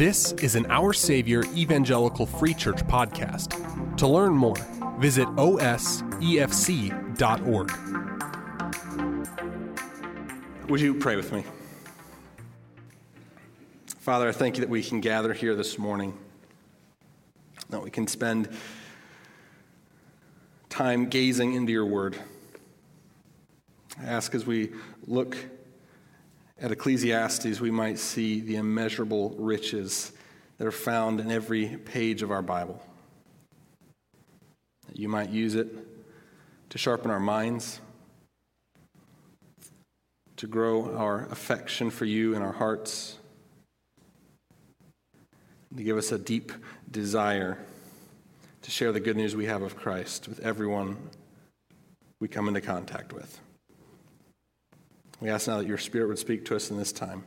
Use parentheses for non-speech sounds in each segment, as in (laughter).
This is an Our Savior Evangelical Free Church podcast. To learn more, visit osefc.org. Would you pray with me? Father, I thank you that we can gather here this morning, that we can spend time gazing into your word. I ask as we look at Ecclesiastes, we might see the immeasurable riches that are found in every page of our Bible. You might use it to sharpen our minds, to grow our affection for you in our hearts, to give us a deep desire to share the good news we have of Christ with everyone we come into contact with. We ask now that your Spirit would speak to us in this time.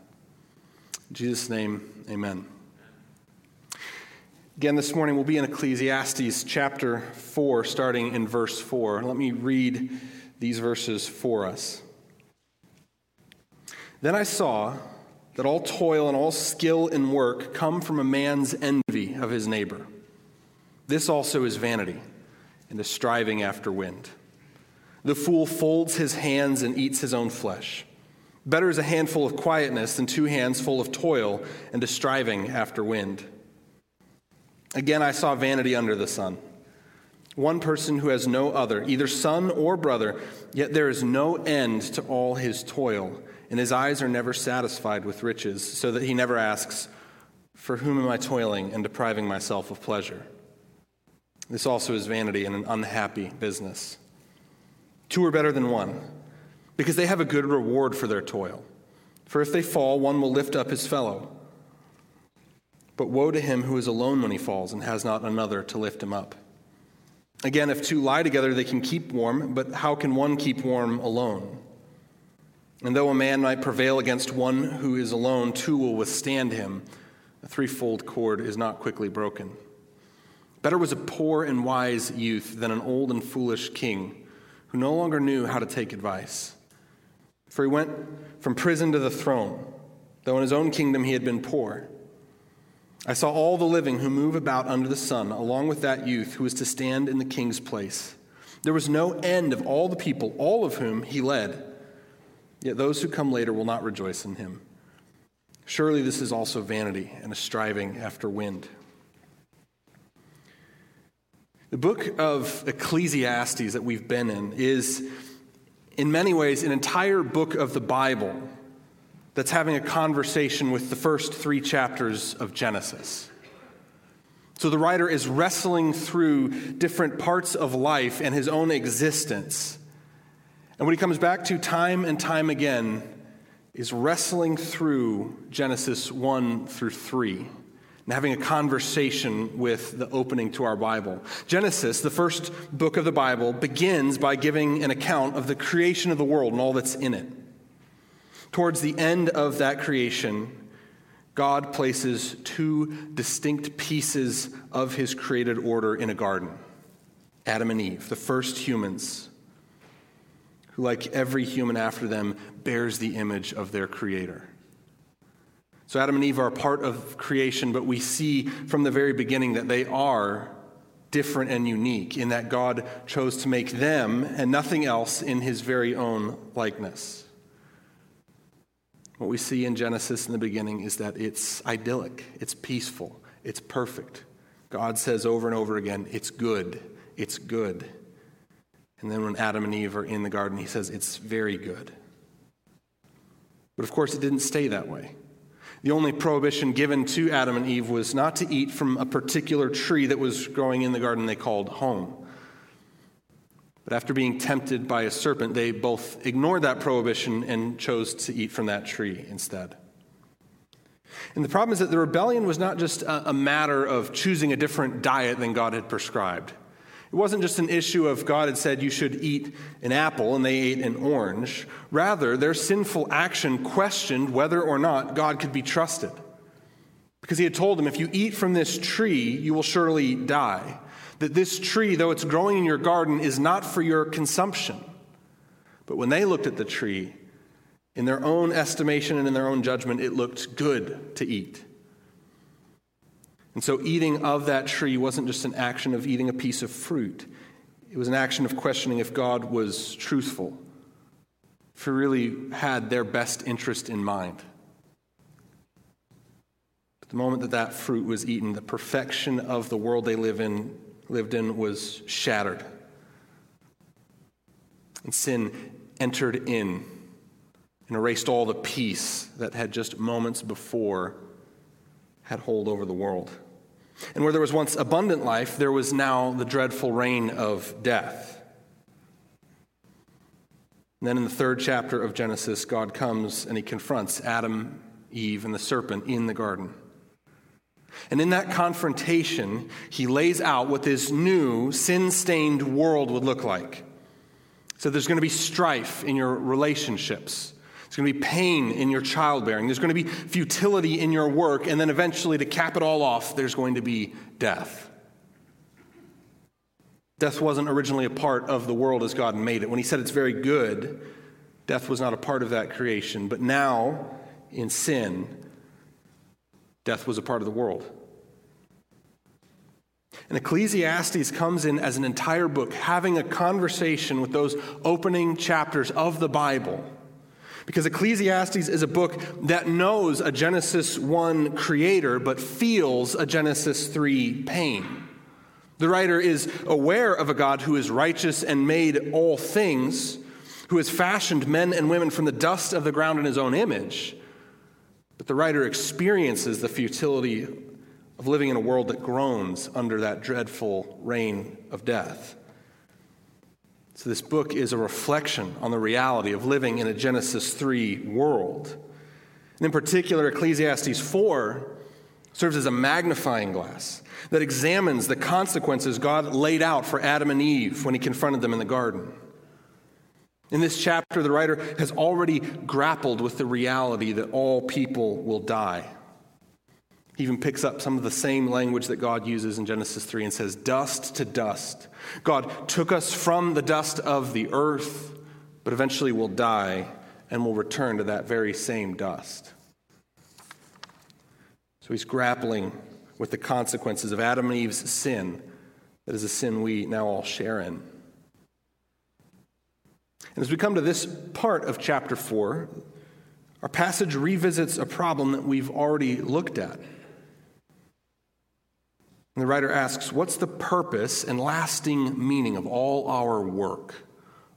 In Jesus' name, amen. Again, this morning we'll be in Ecclesiastes chapter 4, starting in verse 4. Let me read these verses for us. Then I saw that all toil and all skill in work come from a man's envy of his neighbor. This also is vanity and a striving after wind. The fool folds his hands and eats his own flesh. Better is a handful of quietness than two hands full of toil and a striving after wind. Again, I saw vanity under the sun. One person who has no other, either son or brother, yet there is no end to all his toil, and his eyes are never satisfied with riches, so that he never asks, For whom am I toiling and depriving myself of pleasure? This also is vanity and an unhappy business. Two are better than one, because they have a good reward for their toil. For if they fall, one will lift up his fellow. But woe to him who is alone when he falls and has not another to lift him up. Again, if two lie together, they can keep warm, but how can one keep warm alone? And though a man might prevail against one who is alone, two will withstand him. A threefold cord is not quickly broken. Better was a poor and wise youth than an old and foolish king who no longer knew how to take advice. For he went from prison to the throne, though in his own kingdom he had been poor. I saw all the living who move about under the sun, along with that youth who was to stand in the king's place. There was no end of all the people, all of whom he led. Yet those who come later will not rejoice in him. Surely this is also vanity and a striving after wind. The book of Ecclesiastes that we've been in is, in many ways, an entire book of the Bible that's having a conversation with the first three chapters of Genesis. So the writer is wrestling through different parts of life and his own existence. And what he comes back to time and time again is wrestling through Genesis 1 through 3 and having a conversation with the opening to our Bible. Genesis, the first book of the Bible, begins by giving an account of the creation of the world and all that's in it. Towards the end of that creation, God places two distinct pieces of his created order in a garden Adam and Eve, the first humans, who, like every human after them, bears the image of their creator. So Adam and Eve are part of creation, but we see from the very beginning that they are different and unique in that God chose to make them and nothing else in his very own likeness. What we see in Genesis in the beginning is that it's idyllic, it's peaceful, it's perfect. God says over and over again, it's good, it's good. And then when Adam and Eve are in the garden, he says, it's very good. But of course, it didn't stay that way. The only prohibition given to Adam and Eve was not to eat from a particular tree that was growing in the garden they called home. But after being tempted by a serpent, they both ignored that prohibition and chose to eat from that tree instead. And the problem is that the rebellion was not just a, matter of choosing a different diet than God had prescribed. It wasn't just an issue of God had said you should eat an apple and they ate an orange. Rather, their sinful action questioned whether or not God could be trusted. Because he had told them, if you eat from this tree, you will surely die. That this tree, though it's growing in your garden, is not for your consumption. But when they looked at the tree, In their own estimation and in their own judgment, it looked good to eat. And so, eating of that tree wasn't just an action of eating a piece of fruit, it was an action of questioning if God was truthful, if He really had their best interest in mind. But the moment that that fruit was eaten, the perfection of the world they live in, lived in was shattered. And sin entered in and erased all the peace that had just moments before had hold over the world. And where there was once abundant life, there was now the dreadful reign of death. And then in the third chapter of Genesis, God comes and he confronts Adam, Eve, and the serpent in the garden. And in that confrontation, he lays out what this new, sin stained world would look like. So there's going to be strife in your relationships. There's going to be pain in your childbearing. There's going to be futility in your work. And then eventually, to cap it all off, there's going to be death. Death wasn't originally a part of the world as God made it. When He said it's very good, death was not a part of that creation. But now, in sin, death was a part of the world. And Ecclesiastes comes in as an entire book, having a conversation with those opening chapters of the Bible. Because Ecclesiastes is a book that knows a Genesis 1 creator, but feels a Genesis 3 pain. The writer is aware of a God who is righteous and made all things, who has fashioned men and women from the dust of the ground in his own image. But the writer experiences the futility of living in a world that groans under that dreadful reign of death. So, this book is a reflection on the reality of living in a Genesis 3 world. And in particular, Ecclesiastes 4 serves as a magnifying glass that examines the consequences God laid out for Adam and Eve when he confronted them in the garden. In this chapter, the writer has already grappled with the reality that all people will die. He even picks up some of the same language that God uses in Genesis 3 and says, Dust to dust. God took us from the dust of the earth, but eventually we'll die and we'll return to that very same dust. So he's grappling with the consequences of Adam and Eve's sin, that is a sin we now all share in. And as we come to this part of chapter 4, our passage revisits a problem that we've already looked at. And the writer asks, What's the purpose and lasting meaning of all our work,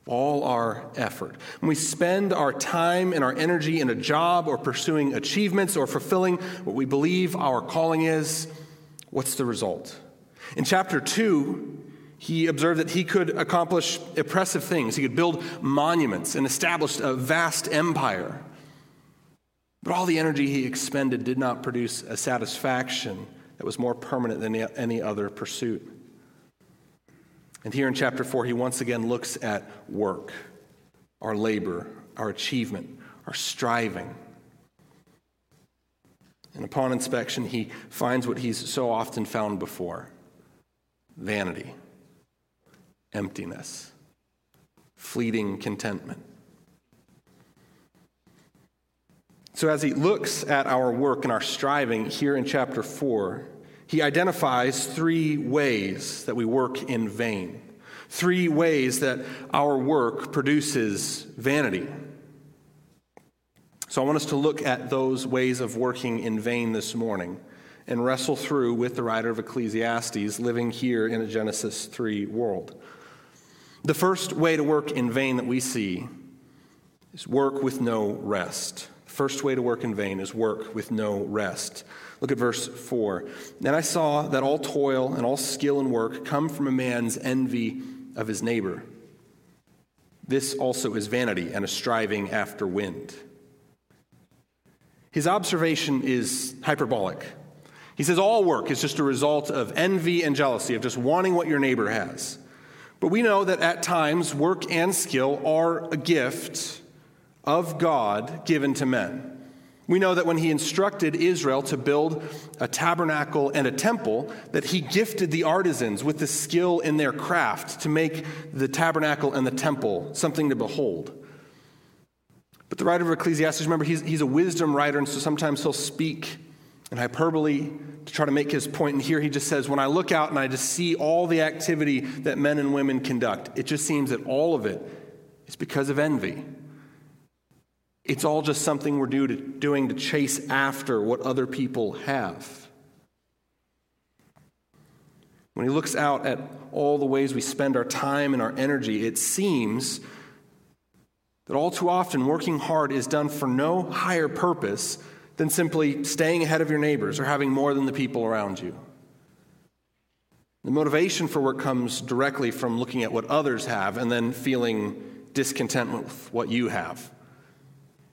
all our effort? When we spend our time and our energy in a job or pursuing achievements or fulfilling what we believe our calling is, what's the result? In chapter 2, he observed that he could accomplish impressive things. He could build monuments and establish a vast empire. But all the energy he expended did not produce a satisfaction that was more permanent than any other pursuit. And here in chapter 4, he once again looks at work, our labor, our achievement, our striving. And upon inspection, he finds what he's so often found before vanity, emptiness, fleeting contentment. So, as he looks at our work and our striving here in chapter 4, he identifies three ways that we work in vain, three ways that our work produces vanity. So, I want us to look at those ways of working in vain this morning and wrestle through with the writer of Ecclesiastes living here in a Genesis 3 world. The first way to work in vain that we see is work with no rest. First way to work in vain is work with no rest. Look at verse 4. Then I saw that all toil and all skill and work come from a man's envy of his neighbor. This also is vanity and a striving after wind. His observation is hyperbolic. He says all work is just a result of envy and jealousy, of just wanting what your neighbor has. But we know that at times work and skill are a gift of God given to men. We know that when he instructed Israel to build a tabernacle and a temple, that he gifted the artisans with the skill in their craft to make the tabernacle and the temple something to behold. But the writer of Ecclesiastes, remember, he's, he's a wisdom writer, and so sometimes he'll speak in hyperbole to try to make his point. And here he just says, When I look out and I just see all the activity that men and women conduct, it just seems that all of it is because of envy. It's all just something we're to, doing to chase after what other people have. When he looks out at all the ways we spend our time and our energy, it seems that all too often working hard is done for no higher purpose than simply staying ahead of your neighbors or having more than the people around you. The motivation for work comes directly from looking at what others have and then feeling discontent with what you have.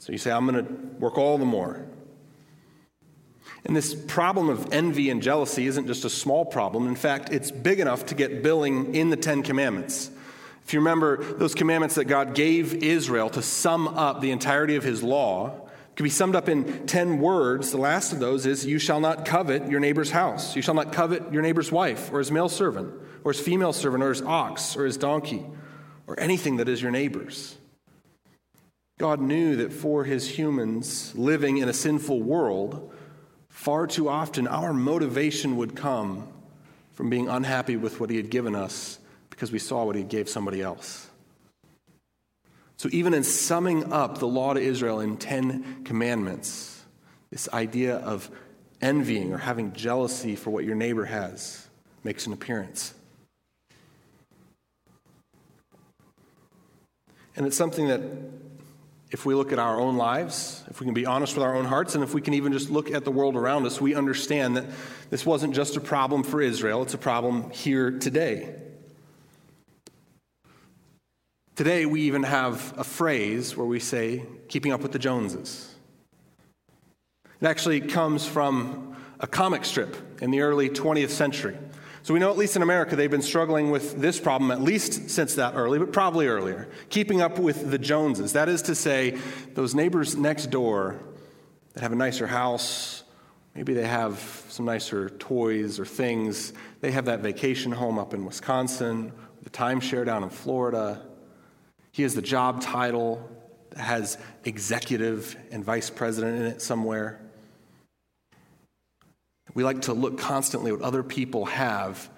So you say, I'm going to work all the more. And this problem of envy and jealousy isn't just a small problem. In fact, it's big enough to get billing in the Ten Commandments. If you remember those commandments that God gave Israel to sum up the entirety of his law, can be summed up in 10 words. The last of those is You shall not covet your neighbor's house. You shall not covet your neighbor's wife, or his male servant, or his female servant, or his ox, or his donkey, or anything that is your neighbor's. God knew that for his humans living in a sinful world, far too often our motivation would come from being unhappy with what he had given us because we saw what he gave somebody else. So, even in summing up the law to Israel in 10 commandments, this idea of envying or having jealousy for what your neighbor has makes an appearance. And it's something that, if we look at our own lives, if we can be honest with our own hearts, and if we can even just look at the world around us, we understand that this wasn't just a problem for Israel, it's a problem here today. Today, we even have a phrase where we say, keeping up with the Joneses. It actually comes from a comic strip in the early 20th century. So we know, at least in America, they've been struggling with this problem at least since that early, but probably earlier. Keeping up with the Joneses. That is to say, those neighbors next door that have a nicer house, maybe they have some nicer toys or things, they have that vacation home up in Wisconsin, the timeshare down in Florida he has the job title that has executive and vice president in it somewhere. We like to look constantly at what other people have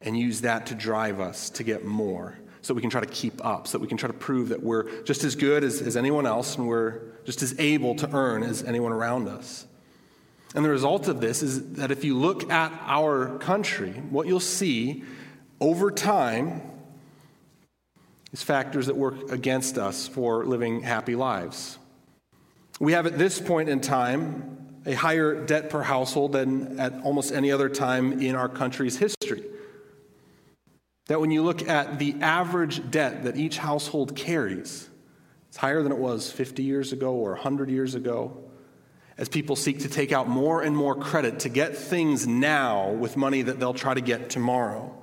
and use that to drive us to get more so we can try to keep up, so that we can try to prove that we're just as good as, as anyone else and we're just as able to earn as anyone around us. And the result of this is that if you look at our country, what you'll see over time is factors that work against us for living happy lives. We have at this point in time a higher debt per household than at almost any other time in our country's history. That when you look at the average debt that each household carries, it's higher than it was 50 years ago or 100 years ago. As people seek to take out more and more credit to get things now with money that they'll try to get tomorrow.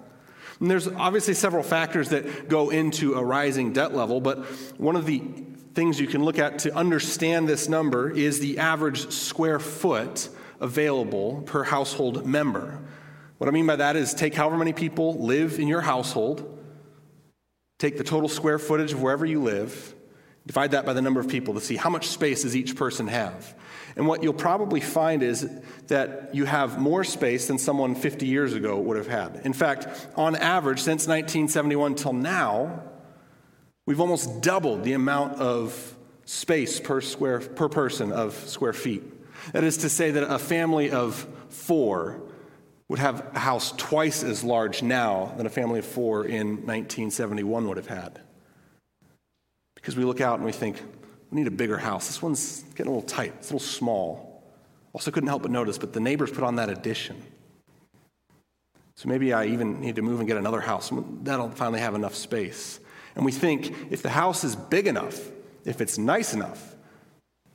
And there's obviously several factors that go into a rising debt level, but one of the things you can look at to understand this number is the average square foot available per household member. What I mean by that is take however many people live in your household, take the total square footage of wherever you live, divide that by the number of people to see how much space does each person have. And what you'll probably find is that you have more space than someone 50 years ago would have had. In fact, on average, since 1971 till now, we've almost doubled the amount of space per square per person of square feet. That is to say that a family of four would have a house twice as large now than a family of four in 1971 would have had. Because we look out and we think, we need a bigger house. This one's getting a little tight, it's a little small. Also, couldn't help but notice, but the neighbors put on that addition. So maybe I even need to move and get another house. That'll finally have enough space. And we think if the house is big enough, if it's nice enough,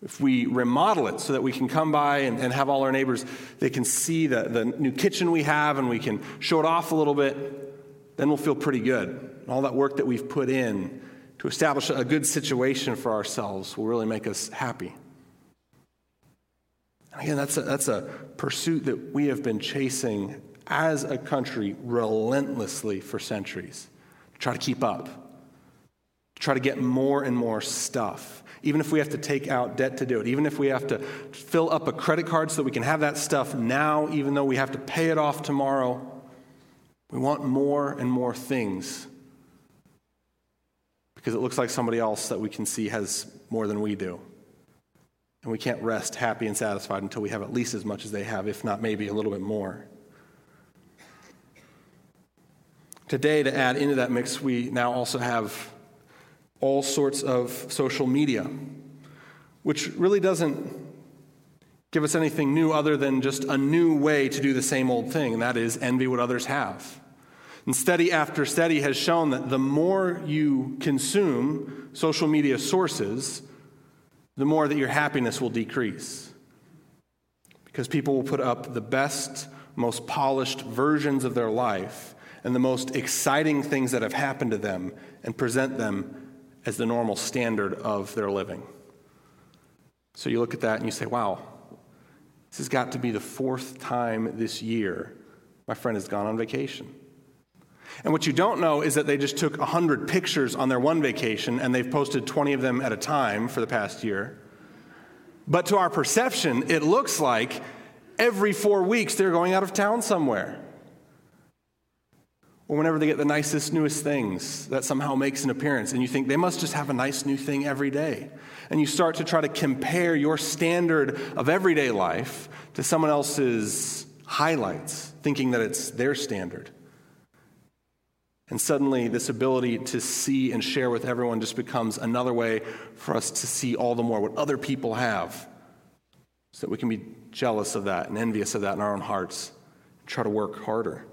if we remodel it so that we can come by and, and have all our neighbors, they can see the, the new kitchen we have and we can show it off a little bit, then we'll feel pretty good. all that work that we've put in to establish a good situation for ourselves will really make us happy. And again, that's a, that's a pursuit that we have been chasing as a country relentlessly for centuries to try to keep up, Try to get more and more stuff. Even if we have to take out debt to do it, even if we have to fill up a credit card so that we can have that stuff now, even though we have to pay it off tomorrow, we want more and more things because it looks like somebody else that we can see has more than we do. And we can't rest happy and satisfied until we have at least as much as they have, if not maybe a little bit more. Today, to add into that mix, we now also have all sorts of social media, which really doesn't give us anything new other than just a new way to do the same old thing, and that is envy what others have. And study after study has shown that the more you consume social media sources, the more that your happiness will decrease. Because people will put up the best, most polished versions of their life and the most exciting things that have happened to them and present them as the normal standard of their living. So you look at that and you say, wow, this has got to be the fourth time this year my friend has gone on vacation. And what you don't know is that they just took 100 pictures on their one vacation and they've posted 20 of them at a time for the past year. But to our perception, it looks like every four weeks they're going out of town somewhere. Or whenever they get the nicest, newest things that somehow makes an appearance, and you think they must just have a nice new thing every day. And you start to try to compare your standard of everyday life to someone else's highlights, thinking that it's their standard. And suddenly, this ability to see and share with everyone just becomes another way for us to see all the more what other people have, so that we can be jealous of that and envious of that in our own hearts, and try to work harder.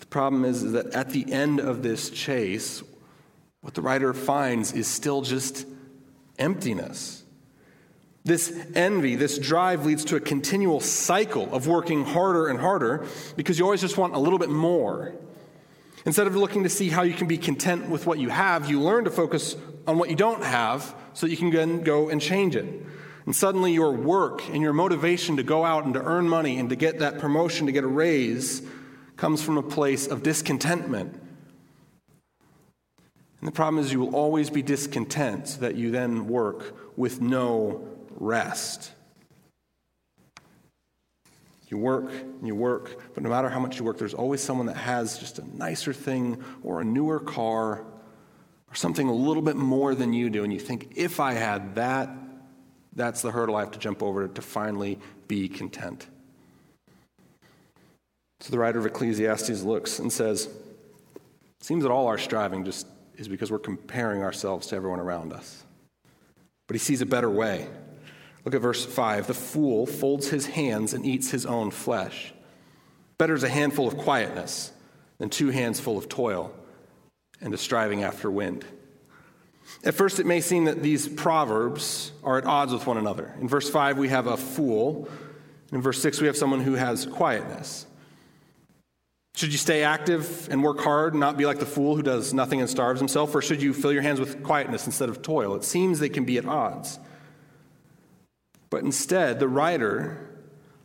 The problem is, is that at the end of this chase, what the writer finds is still just emptiness. This envy, this drive leads to a continual cycle of working harder and harder because you always just want a little bit more. Instead of looking to see how you can be content with what you have, you learn to focus on what you don't have so that you can then go and change it. And suddenly your work and your motivation to go out and to earn money and to get that promotion, to get a raise, comes from a place of discontentment. And the problem is you will always be discontent so that you then work with no rest. You work and you work, but no matter how much you work, there's always someone that has just a nicer thing or a newer car or something a little bit more than you do. And you think, if I had that, that's the hurdle I have to jump over to finally be content. So the writer of Ecclesiastes looks and says, It seems that all our striving just is because we're comparing ourselves to everyone around us. But he sees a better way. Look at verse 5. The fool folds his hands and eats his own flesh. Better is a handful of quietness than two hands full of toil and a striving after wind. At first, it may seem that these proverbs are at odds with one another. In verse 5, we have a fool. In verse 6, we have someone who has quietness. Should you stay active and work hard and not be like the fool who does nothing and starves himself? Or should you fill your hands with quietness instead of toil? It seems they can be at odds. But instead, the writer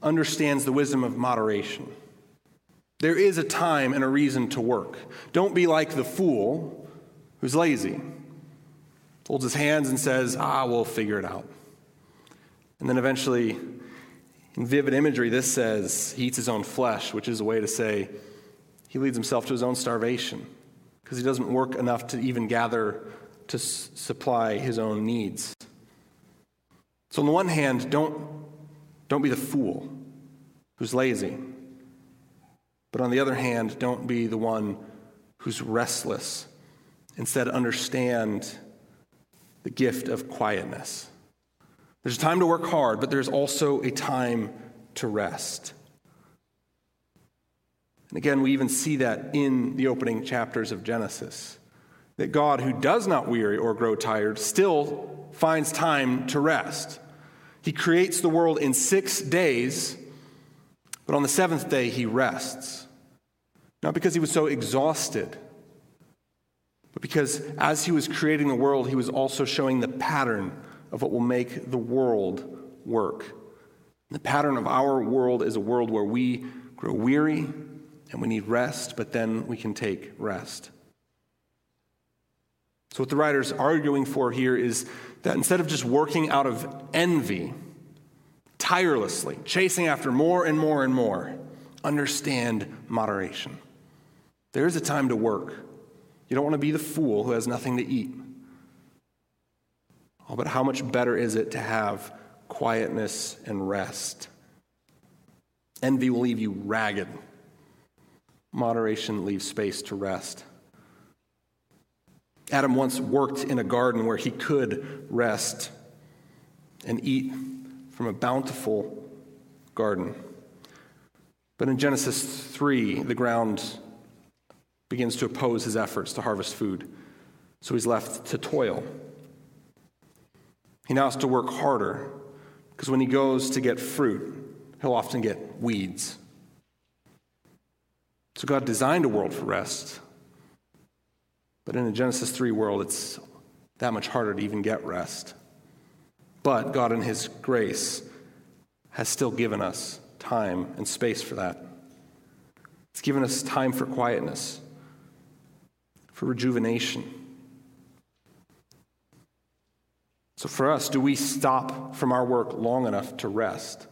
understands the wisdom of moderation. There is a time and a reason to work. Don't be like the fool who's lazy, folds his hands and says, Ah, we'll figure it out. And then eventually, in vivid imagery, this says he eats his own flesh, which is a way to say he leads himself to his own starvation because he doesn't work enough to even gather to s- supply his own needs. So, on the one hand, don't, don't be the fool who's lazy. But on the other hand, don't be the one who's restless. Instead, understand the gift of quietness. There's a time to work hard, but there's also a time to rest. And again, we even see that in the opening chapters of Genesis. That God, who does not weary or grow tired, still finds time to rest. He creates the world in six days, but on the seventh day he rests. Not because he was so exhausted, but because as he was creating the world, he was also showing the pattern of what will make the world work. The pattern of our world is a world where we grow weary and we need rest, but then we can take rest. So, what the writer's arguing for here is that instead of just working out of envy, tirelessly, chasing after more and more and more, understand moderation. There is a time to work. You don't want to be the fool who has nothing to eat. Oh, but how much better is it to have quietness and rest? Envy will leave you ragged. Moderation leaves space to rest. Adam once worked in a garden where he could rest and eat from a bountiful garden. But in Genesis 3, the ground begins to oppose his efforts to harvest food. So he's left to toil. He now has to work harder because when he goes to get fruit, he'll often get weeds. So God designed a world for rest. But in a Genesis 3 world, it's that much harder to even get rest. But God, in His grace, has still given us time and space for that. It's given us time for quietness, for rejuvenation. So, for us, do we stop from our work long enough to rest?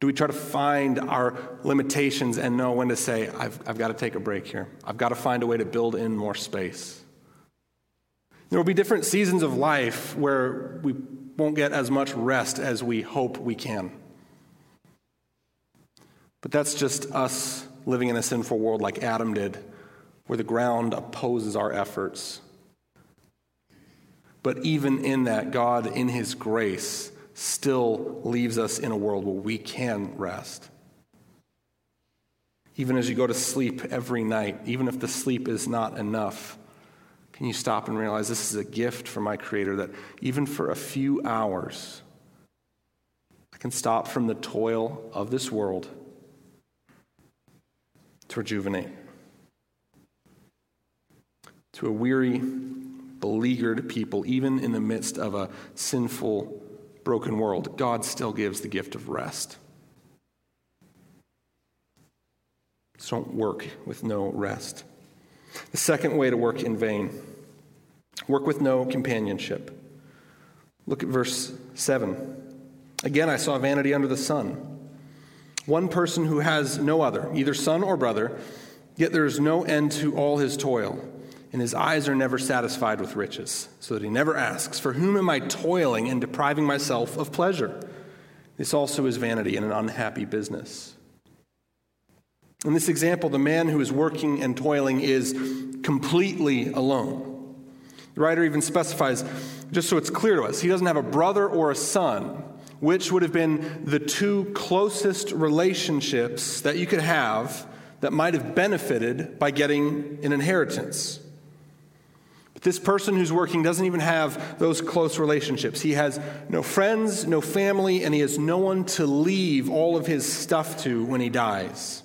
Do we try to find our limitations and know when to say, I've, I've got to take a break here? I've got to find a way to build in more space. There will be different seasons of life where we won't get as much rest as we hope we can. But that's just us living in a sinful world like Adam did, where the ground opposes our efforts. But even in that, God, in His grace, still leaves us in a world where we can rest. Even as you go to sleep every night, even if the sleep is not enough, can you stop and realize this is a gift from my Creator that even for a few hours, I can stop from the toil of this world to rejuvenate. To a weary, beleaguered people, even in the midst of a sinful, broken world, God still gives the gift of rest. So don't work with no rest. The second way to work in vain work with no companionship. Look at verse 7. Again, I saw vanity under the sun one person who has no other, either son or brother, yet there is no end to all his toil, and his eyes are never satisfied with riches, so that he never asks, For whom am I toiling and depriving myself of pleasure? This also is vanity and an unhappy business. In this example, the man who is working and toiling is completely alone. The writer even specifies, just so it's clear to us, he doesn't have a brother or a son which would have been the two closest relationships that you could have that might have benefited by getting an inheritance. But this person who's working doesn't even have those close relationships. He has no friends, no family, and he has no one to leave all of his stuff to when he dies.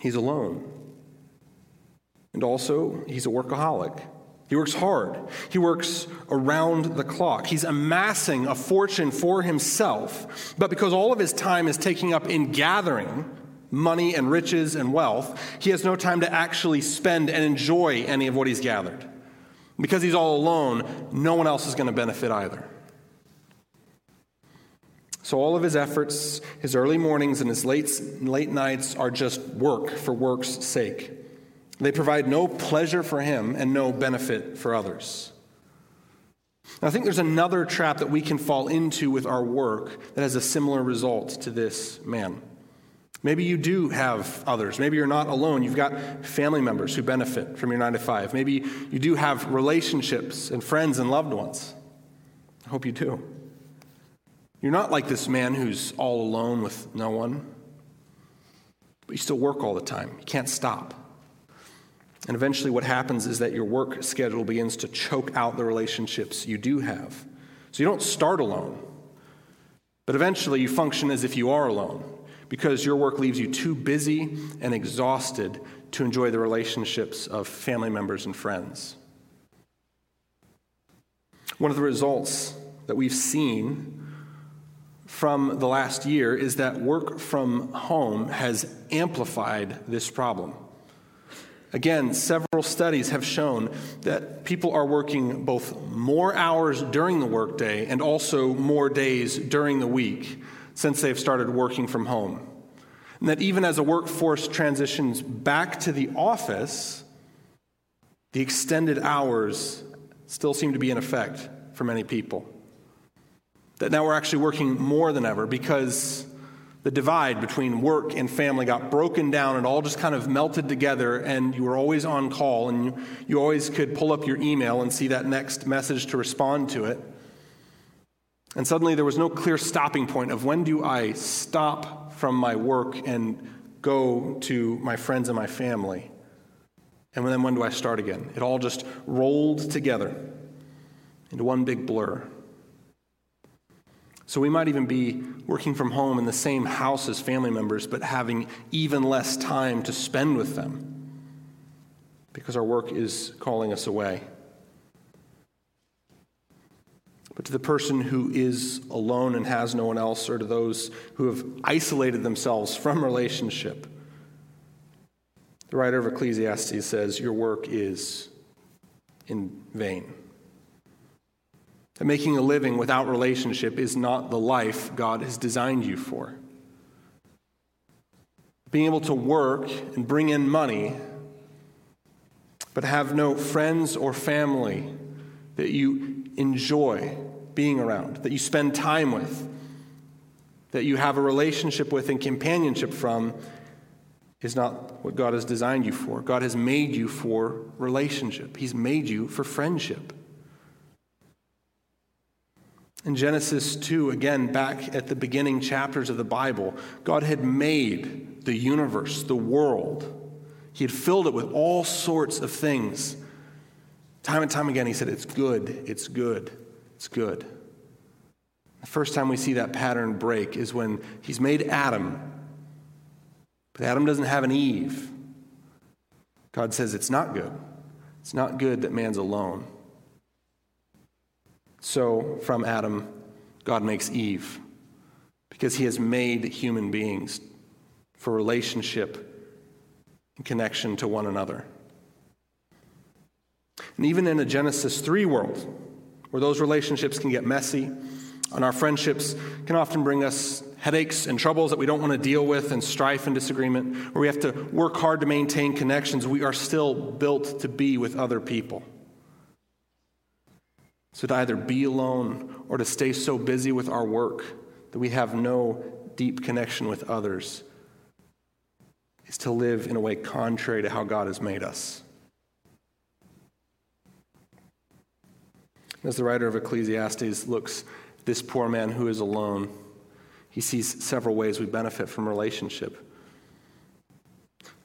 He's alone. And also, he's a workaholic. He works hard. He works around the clock. He's amassing a fortune for himself, but because all of his time is taking up in gathering money and riches and wealth, he has no time to actually spend and enjoy any of what he's gathered. Because he's all alone, no one else is going to benefit either. So all of his efforts, his early mornings and his late, late nights are just work for work's sake. They provide no pleasure for him and no benefit for others. I think there's another trap that we can fall into with our work that has a similar result to this man. Maybe you do have others. Maybe you're not alone. You've got family members who benefit from your nine to five. Maybe you do have relationships and friends and loved ones. I hope you do. You're not like this man who's all alone with no one, but you still work all the time. You can't stop. And eventually, what happens is that your work schedule begins to choke out the relationships you do have. So you don't start alone, but eventually you function as if you are alone because your work leaves you too busy and exhausted to enjoy the relationships of family members and friends. One of the results that we've seen from the last year is that work from home has amplified this problem. Again, several studies have shown that people are working both more hours during the workday and also more days during the week since they've started working from home. And that even as a workforce transitions back to the office, the extended hours still seem to be in effect for many people. That now we're actually working more than ever because the divide between work and family got broken down and all just kind of melted together, and you were always on call, and you, you always could pull up your email and see that next message to respond to it. And suddenly there was no clear stopping point of when do I stop from my work and go to my friends and my family? And then when do I start again? It all just rolled together into one big blur. So we might even be working from home in the same house as family members, but having even less time to spend with them because our work is calling us away. But to the person who is alone and has no one else, or to those who have isolated themselves from relationship, the writer of Ecclesiastes says, Your work is in vain. That making a living without relationship is not the life God has designed you for. Being able to work and bring in money, but have no friends or family that you enjoy being around, that you spend time with, that you have a relationship with and companionship from, is not what God has designed you for. God has made you for relationship, He's made you for friendship. In Genesis 2, again, back at the beginning chapters of the Bible, God had made the universe, the world. He had filled it with all sorts of things. Time and time again, He said, It's good, it's good, it's good. The first time we see that pattern break is when He's made Adam, but Adam doesn't have an Eve. God says, It's not good. It's not good that man's alone. So, from Adam, God makes Eve because he has made human beings for relationship and connection to one another. And even in a Genesis 3 world, where those relationships can get messy, and our friendships can often bring us headaches and troubles that we don't want to deal with, and strife and disagreement, where we have to work hard to maintain connections, we are still built to be with other people. So, to either be alone or to stay so busy with our work that we have no deep connection with others is to live in a way contrary to how God has made us. As the writer of Ecclesiastes looks this poor man who is alone, he sees several ways we benefit from relationship.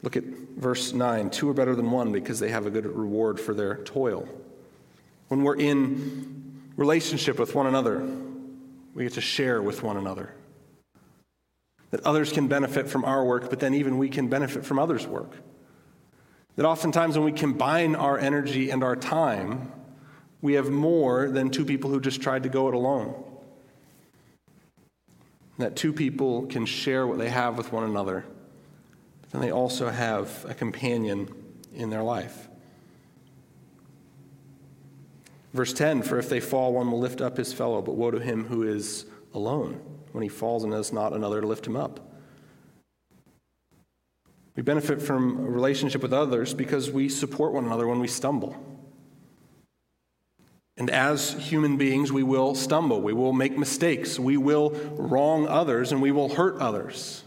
Look at verse 9. Two are better than one because they have a good reward for their toil. When we're in relationship with one another, we get to share with one another. That others can benefit from our work, but then even we can benefit from others' work. That oftentimes when we combine our energy and our time, we have more than two people who just tried to go it alone. That two people can share what they have with one another, but then they also have a companion in their life. Verse 10 For if they fall, one will lift up his fellow, but woe to him who is alone when he falls and has not another to lift him up. We benefit from a relationship with others because we support one another when we stumble. And as human beings, we will stumble, we will make mistakes, we will wrong others, and we will hurt others.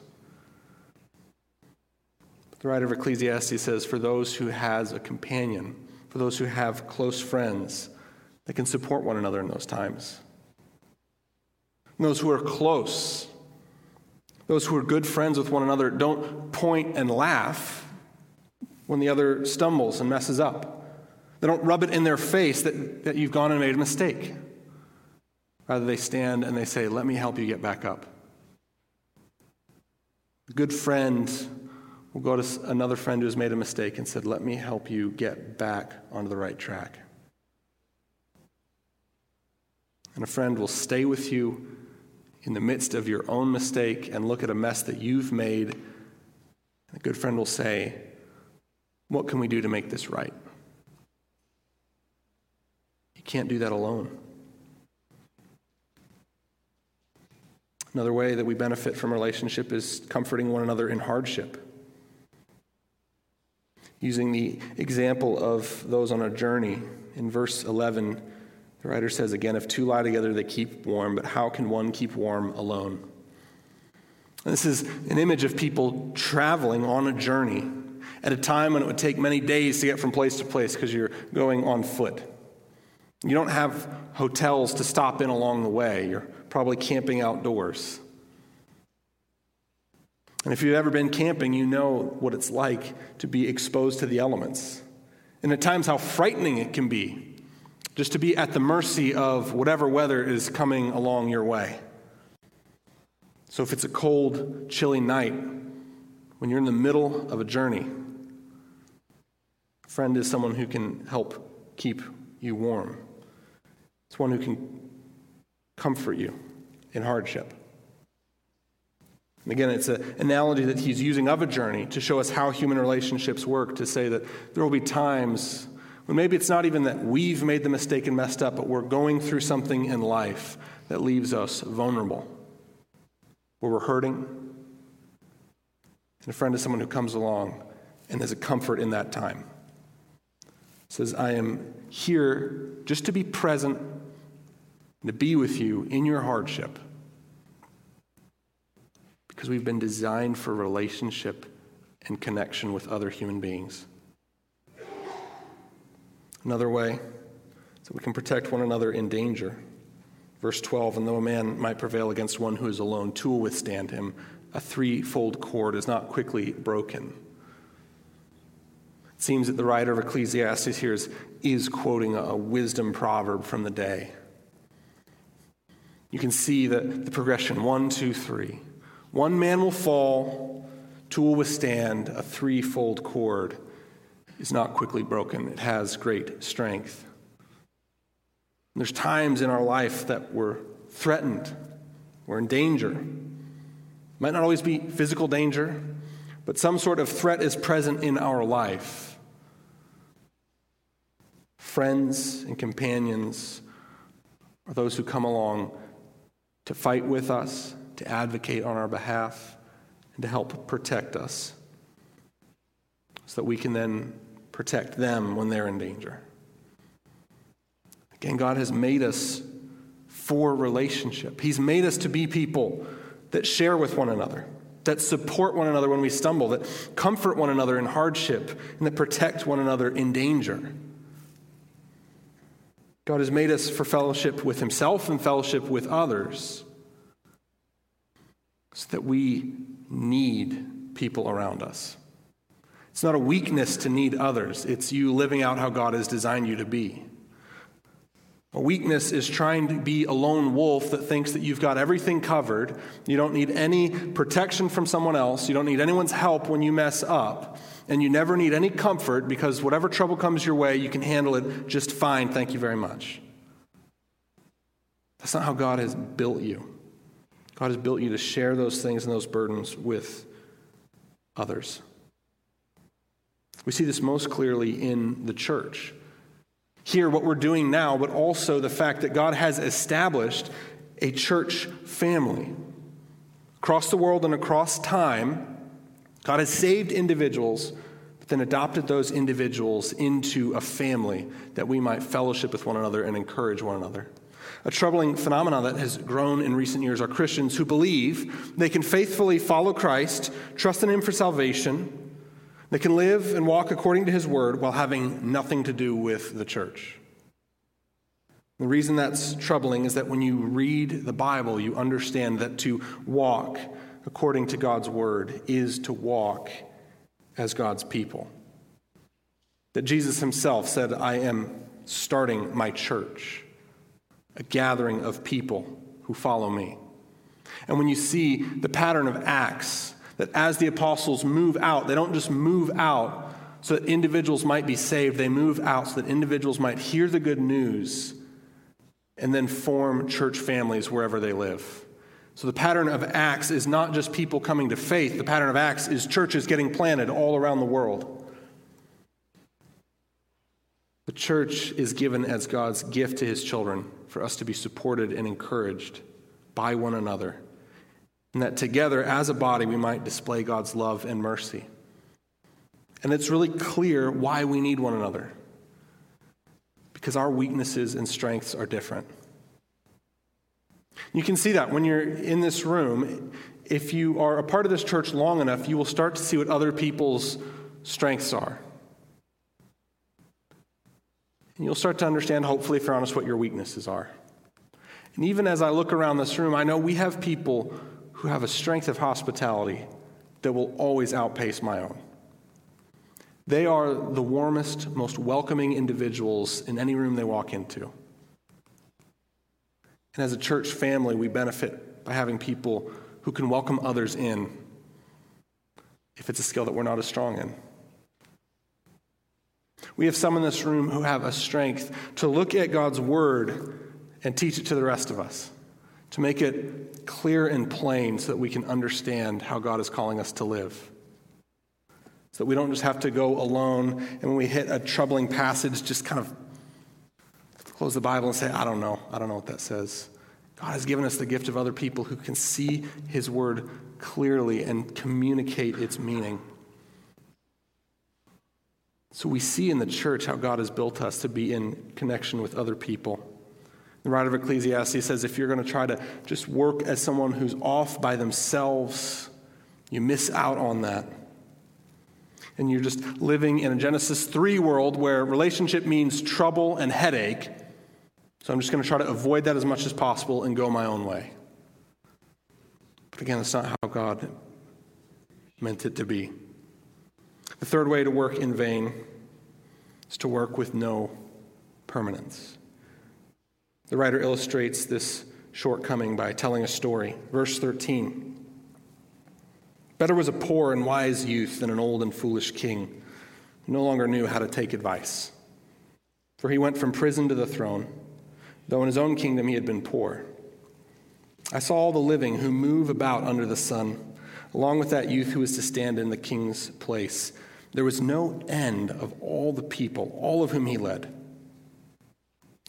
The writer of Ecclesiastes says, For those who has a companion, for those who have close friends, they can support one another in those times. And those who are close, those who are good friends with one another, don't point and laugh when the other stumbles and messes up. They don't rub it in their face that, that you've gone and made a mistake. Rather, they stand and they say, Let me help you get back up. A good friend will go to another friend who has made a mistake and said, Let me help you get back onto the right track. And a friend will stay with you in the midst of your own mistake and look at a mess that you've made. And a good friend will say, What can we do to make this right? You can't do that alone. Another way that we benefit from relationship is comforting one another in hardship. Using the example of those on a journey, in verse 11, the writer says again, If two lie together, they keep warm, but how can one keep warm alone? This is an image of people traveling on a journey at a time when it would take many days to get from place to place because you're going on foot. You don't have hotels to stop in along the way. You're probably camping outdoors. And if you've ever been camping, you know what it's like to be exposed to the elements. And at times, how frightening it can be just to be at the mercy of whatever weather is coming along your way. So, if it's a cold, chilly night, when you're in the middle of a journey, a friend is someone who can help keep you warm. It's one who can comfort you in hardship. And again, it's an analogy that he's using of a journey to show us how human relationships work, to say that there will be times when maybe it's not even that we've made the mistake and messed up, but we're going through something in life that leaves us vulnerable where we're hurting. And a friend is someone who comes along and is a comfort in that time. Says, I am here just to be present and to be with you in your hardship because we've been designed for relationship and connection with other human beings. Another way so we can protect one another in danger. Verse 12, and though a man might prevail against one who is alone, two will withstand him. A threefold cord is not quickly broken. It seems that the writer of Ecclesiastes here is, is quoting a wisdom proverb from the day. You can see the, the progression one, two, three. One man will fall, two will withstand. A threefold cord is not quickly broken, it has great strength. There's times in our life that we're threatened, we're in danger. Might not always be physical danger, but some sort of threat is present in our life. Friends and companions are those who come along to fight with us, to advocate on our behalf, and to help protect us so that we can then protect them when they're in danger. Again, God has made us for relationship. He's made us to be people that share with one another, that support one another when we stumble, that comfort one another in hardship, and that protect one another in danger. God has made us for fellowship with Himself and fellowship with others so that we need people around us. It's not a weakness to need others, it's you living out how God has designed you to be. A weakness is trying to be a lone wolf that thinks that you've got everything covered. You don't need any protection from someone else. You don't need anyone's help when you mess up. And you never need any comfort because whatever trouble comes your way, you can handle it just fine. Thank you very much. That's not how God has built you. God has built you to share those things and those burdens with others. We see this most clearly in the church here what we're doing now, but also the fact that God has established a church family. Across the world and across time, God has saved individuals, but then adopted those individuals into a family that we might fellowship with one another and encourage one another. A troubling phenomenon that has grown in recent years are Christians who believe they can faithfully follow Christ, trust in Him for salvation, that can live and walk according to his word while having nothing to do with the church. The reason that's troubling is that when you read the Bible, you understand that to walk according to God's word is to walk as God's people. That Jesus himself said, I am starting my church, a gathering of people who follow me. And when you see the pattern of Acts, that as the apostles move out, they don't just move out so that individuals might be saved, they move out so that individuals might hear the good news and then form church families wherever they live. So the pattern of Acts is not just people coming to faith, the pattern of Acts is churches getting planted all around the world. The church is given as God's gift to his children for us to be supported and encouraged by one another. And that together as a body we might display God's love and mercy. And it's really clear why we need one another. Because our weaknesses and strengths are different. You can see that when you're in this room. If you are a part of this church long enough, you will start to see what other people's strengths are. And you'll start to understand, hopefully, if you're honest, what your weaknesses are. And even as I look around this room, I know we have people who have a strength of hospitality that will always outpace my own. They are the warmest, most welcoming individuals in any room they walk into. And as a church family, we benefit by having people who can welcome others in if it's a skill that we're not as strong in. We have some in this room who have a strength to look at God's word and teach it to the rest of us, to make it clear and plain so that we can understand how God is calling us to live. So that we don't just have to go alone and when we hit a troubling passage, just kind of close the Bible and say, I don't know. I don't know what that says. God has given us the gift of other people who can see His word clearly and communicate its meaning. So we see in the church how God has built us to be in connection with other people. The writer of Ecclesiastes says if you're going to try to just work as someone who's off by themselves, you miss out on that. And you're just living in a Genesis 3 world where relationship means trouble and headache. So I'm just going to try to avoid that as much as possible and go my own way. But again, that's not how God meant it to be. The third way to work in vain is to work with no permanence. The writer illustrates this shortcoming by telling a story. Verse 13 Better was a poor and wise youth than an old and foolish king who no longer knew how to take advice. For he went from prison to the throne, though in his own kingdom he had been poor. I saw all the living who move about under the sun, along with that youth who was to stand in the king's place. There was no end of all the people, all of whom he led.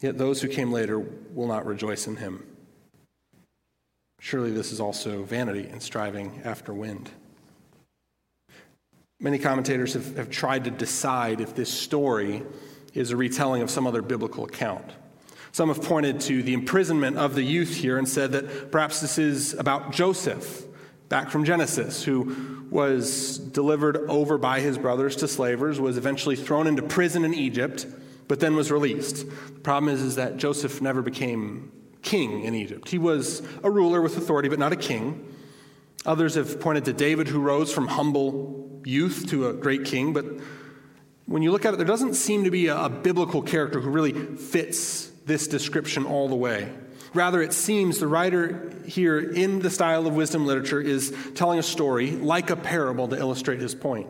Yet those who came later will not rejoice in him. Surely this is also vanity and striving after wind. Many commentators have, have tried to decide if this story is a retelling of some other biblical account. Some have pointed to the imprisonment of the youth here and said that perhaps this is about Joseph, back from Genesis, who was delivered over by his brothers to slavers, was eventually thrown into prison in Egypt, but then was released. The problem is, is that Joseph never became king in Egypt. He was a ruler with authority, but not a king. Others have pointed to David, who rose from humble youth to a great king, but when you look at it, there doesn't seem to be a, a biblical character who really fits this description all the way. Rather, it seems the writer here, in the style of wisdom literature, is telling a story like a parable to illustrate his point.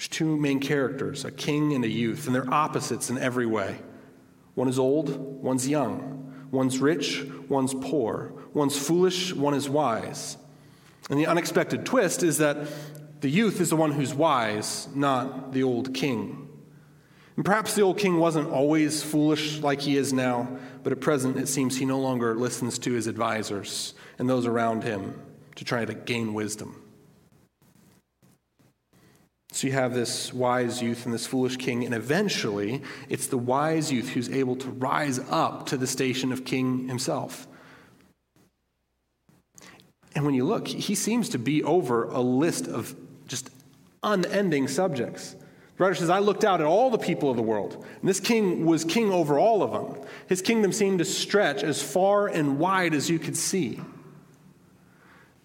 There's two main characters, a king and a youth, and they're opposites in every way. One is old, one's young. One's rich, one's poor. One's foolish, one is wise. And the unexpected twist is that the youth is the one who's wise, not the old king. And perhaps the old king wasn't always foolish like he is now, but at present it seems he no longer listens to his advisors and those around him to try to gain wisdom. So you have this wise youth and this foolish king, and eventually it's the wise youth who's able to rise up to the station of king himself. And when you look, he seems to be over a list of just unending subjects. The writer says, I looked out at all the people of the world, and this king was king over all of them. His kingdom seemed to stretch as far and wide as you could see.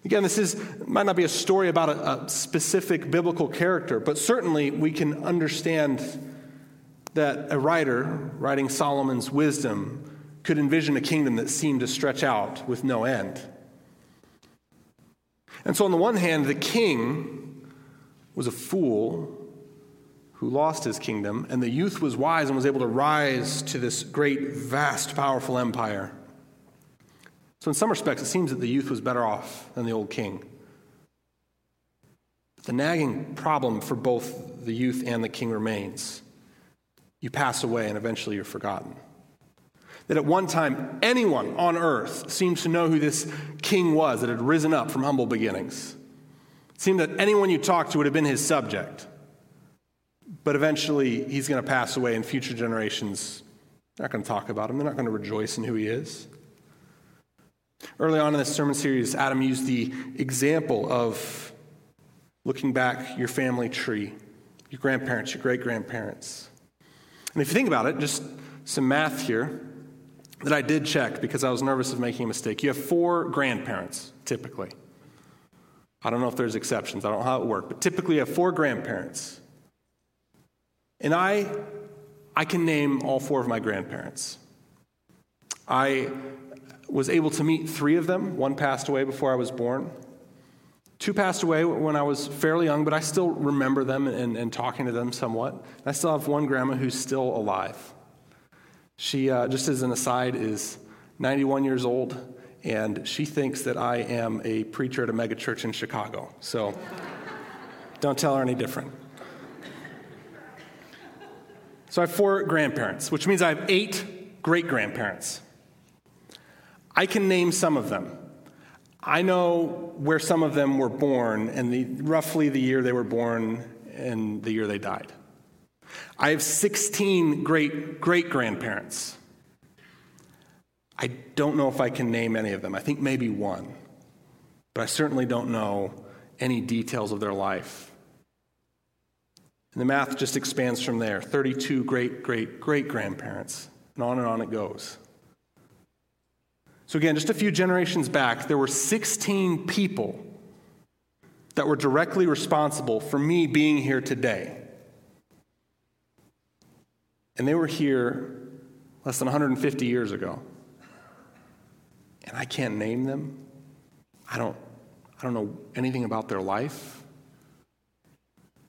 Again, this is, might not be a story about a, a specific biblical character, but certainly we can understand that a writer writing Solomon's wisdom could envision a kingdom that seemed to stretch out with no end. And so, on the one hand, the king was a fool who lost his kingdom, and the youth was wise and was able to rise to this great, vast, powerful empire. So, in some respects, it seems that the youth was better off than the old king. The nagging problem for both the youth and the king remains. you pass away and eventually you're forgotten. That at one time, anyone on earth seems to know who this king was that had risen up from humble beginnings. It seemed that anyone you talked to would have been his subject. But eventually, he's going to pass away, and future generations are not going to talk about him. They're not going to rejoice in who he is. Early on in this sermon series, Adam used the example of looking back your family tree, your grandparents, your great grandparents. And if you think about it, just some math here that I did check because I was nervous of making a mistake. You have four grandparents, typically. I don't know if there's exceptions, I don't know how it works, but typically you have four grandparents. And I, I can name all four of my grandparents. I was able to meet three of them. One passed away before I was born. Two passed away when I was fairly young, but I still remember them and, and talking to them somewhat. I still have one grandma who's still alive. She, uh, just as an aside, is 91 years old, and she thinks that I am a preacher at a megachurch in Chicago. So (laughs) don't tell her any different. So I have four grandparents, which means I have eight great grandparents. I can name some of them. I know where some of them were born and the, roughly the year they were born and the year they died. I have 16 great great grandparents. I don't know if I can name any of them. I think maybe one. But I certainly don't know any details of their life. And the math just expands from there 32 great great great grandparents, and on and on it goes. So, again, just a few generations back, there were 16 people that were directly responsible for me being here today. And they were here less than 150 years ago. And I can't name them. I don't, I don't know anything about their life.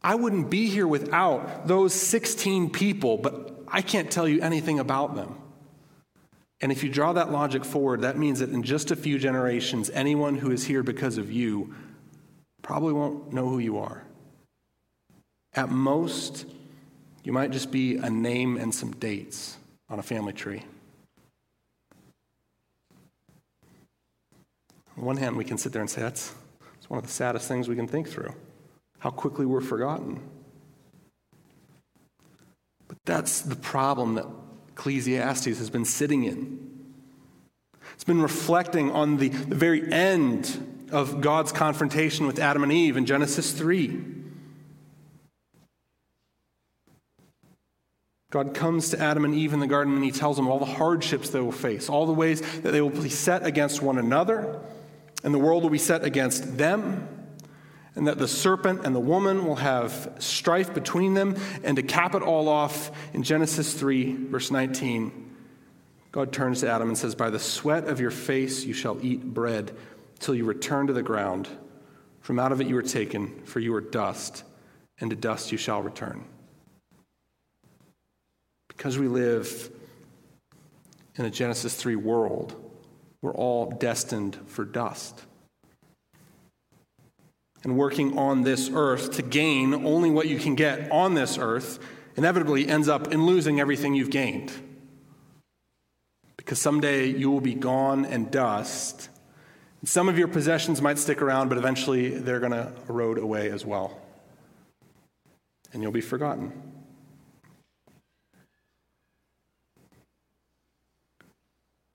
I wouldn't be here without those 16 people, but I can't tell you anything about them. And if you draw that logic forward, that means that in just a few generations, anyone who is here because of you probably won't know who you are. At most, you might just be a name and some dates on a family tree. On one hand, we can sit there and say that's, that's one of the saddest things we can think through how quickly we're forgotten. But that's the problem that Ecclesiastes has been sitting in. It's been reflecting on the, the very end of God's confrontation with Adam and Eve in Genesis 3. God comes to Adam and Eve in the garden and he tells them all the hardships they will face, all the ways that they will be set against one another, and the world will be set against them and that the serpent and the woman will have strife between them. And to cap it all off, in Genesis 3, verse 19, God turns to Adam and says, By the sweat of your face you shall eat bread till you return to the ground. From out of it you were taken, for you are dust, and to dust you shall return. Because we live in a Genesis 3 world, we're all destined for dust and working on this earth to gain only what you can get on this earth inevitably ends up in losing everything you've gained. Because someday you will be gone and dust. Some of your possessions might stick around, but eventually they're going to erode away as well. And you'll be forgotten.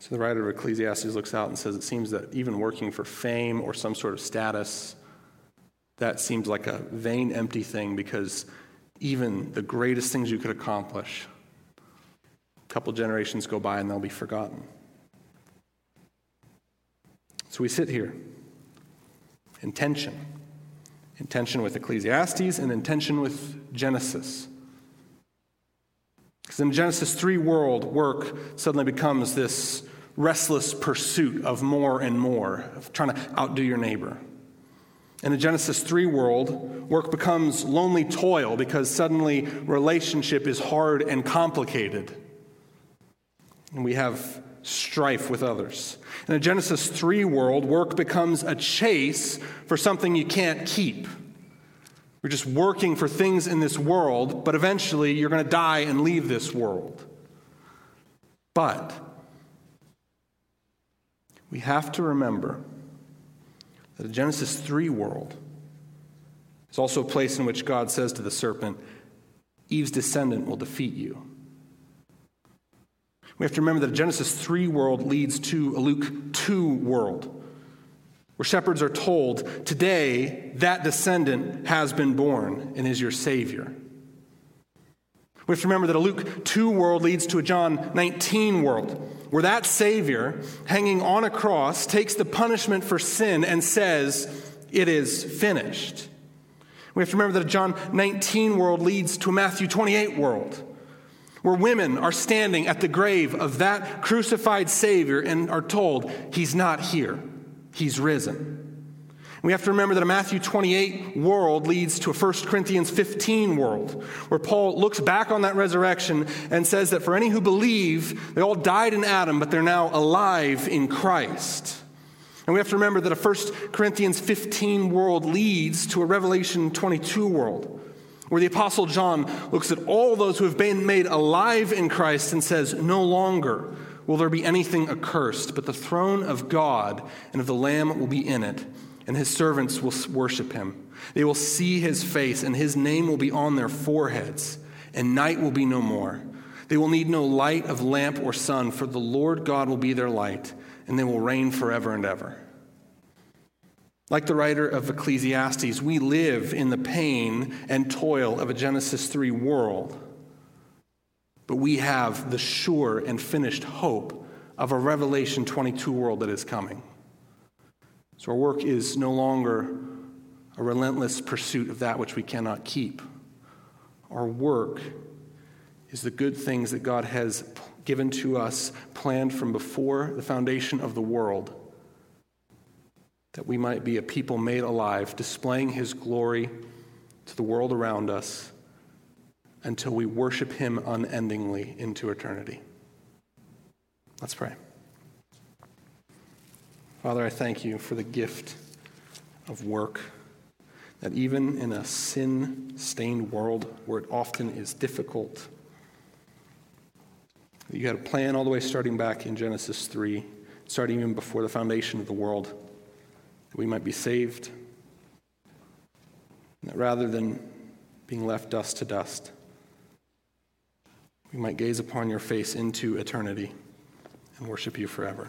So the writer of Ecclesiastes looks out and says it seems that even working for fame or some sort of status that seems like a vain, empty thing because even the greatest things you could accomplish, a couple generations go by and they'll be forgotten. So we sit here in tension, in tension with Ecclesiastes and in tension with Genesis. Because in Genesis 3 world, work suddenly becomes this restless pursuit of more and more, of trying to outdo your neighbor. In the Genesis 3 world, work becomes lonely toil because suddenly relationship is hard and complicated. And we have strife with others. In a Genesis 3 world, work becomes a chase for something you can't keep. You're just working for things in this world, but eventually you're going to die and leave this world. But we have to remember the Genesis 3 world is also a place in which God says to the serpent, Eve's descendant will defeat you. We have to remember that a Genesis 3 world leads to a Luke 2 world where shepherds are told, Today that descendant has been born and is your Savior. We have to remember that a Luke 2 world leads to a John 19 world, where that Savior, hanging on a cross, takes the punishment for sin and says, It is finished. We have to remember that a John 19 world leads to a Matthew 28 world, where women are standing at the grave of that crucified Savior and are told, He's not here. He's risen. We have to remember that a Matthew 28 world leads to a 1 Corinthians 15 world, where Paul looks back on that resurrection and says that for any who believe, they all died in Adam, but they're now alive in Christ. And we have to remember that a 1 Corinthians 15 world leads to a Revelation 22 world, where the Apostle John looks at all those who have been made alive in Christ and says, No longer will there be anything accursed, but the throne of God and of the Lamb will be in it, and his servants will worship him. They will see his face, and his name will be on their foreheads, and night will be no more. They will need no light of lamp or sun, for the Lord God will be their light, and they will reign forever and ever. Like the writer of Ecclesiastes, we live in the pain and toil of a Genesis 3 world but we have the sure and finished hope of a Revelation 22 world that is coming. So our work is no longer a relentless pursuit of that which we cannot keep. Our work is the good things that God has given to us, planned from before the foundation of the world, that we might be a people made alive, displaying His glory to the world around us until we worship Him unendingly into eternity. Let's pray. Father, I thank you for the gift of work, that even in a sin stained world where it often is difficult, you had a plan all the way starting back in Genesis 3, starting even before the foundation of the world, that we might be saved, that rather than being left dust to dust, we might gaze upon your face into eternity and worship you forever.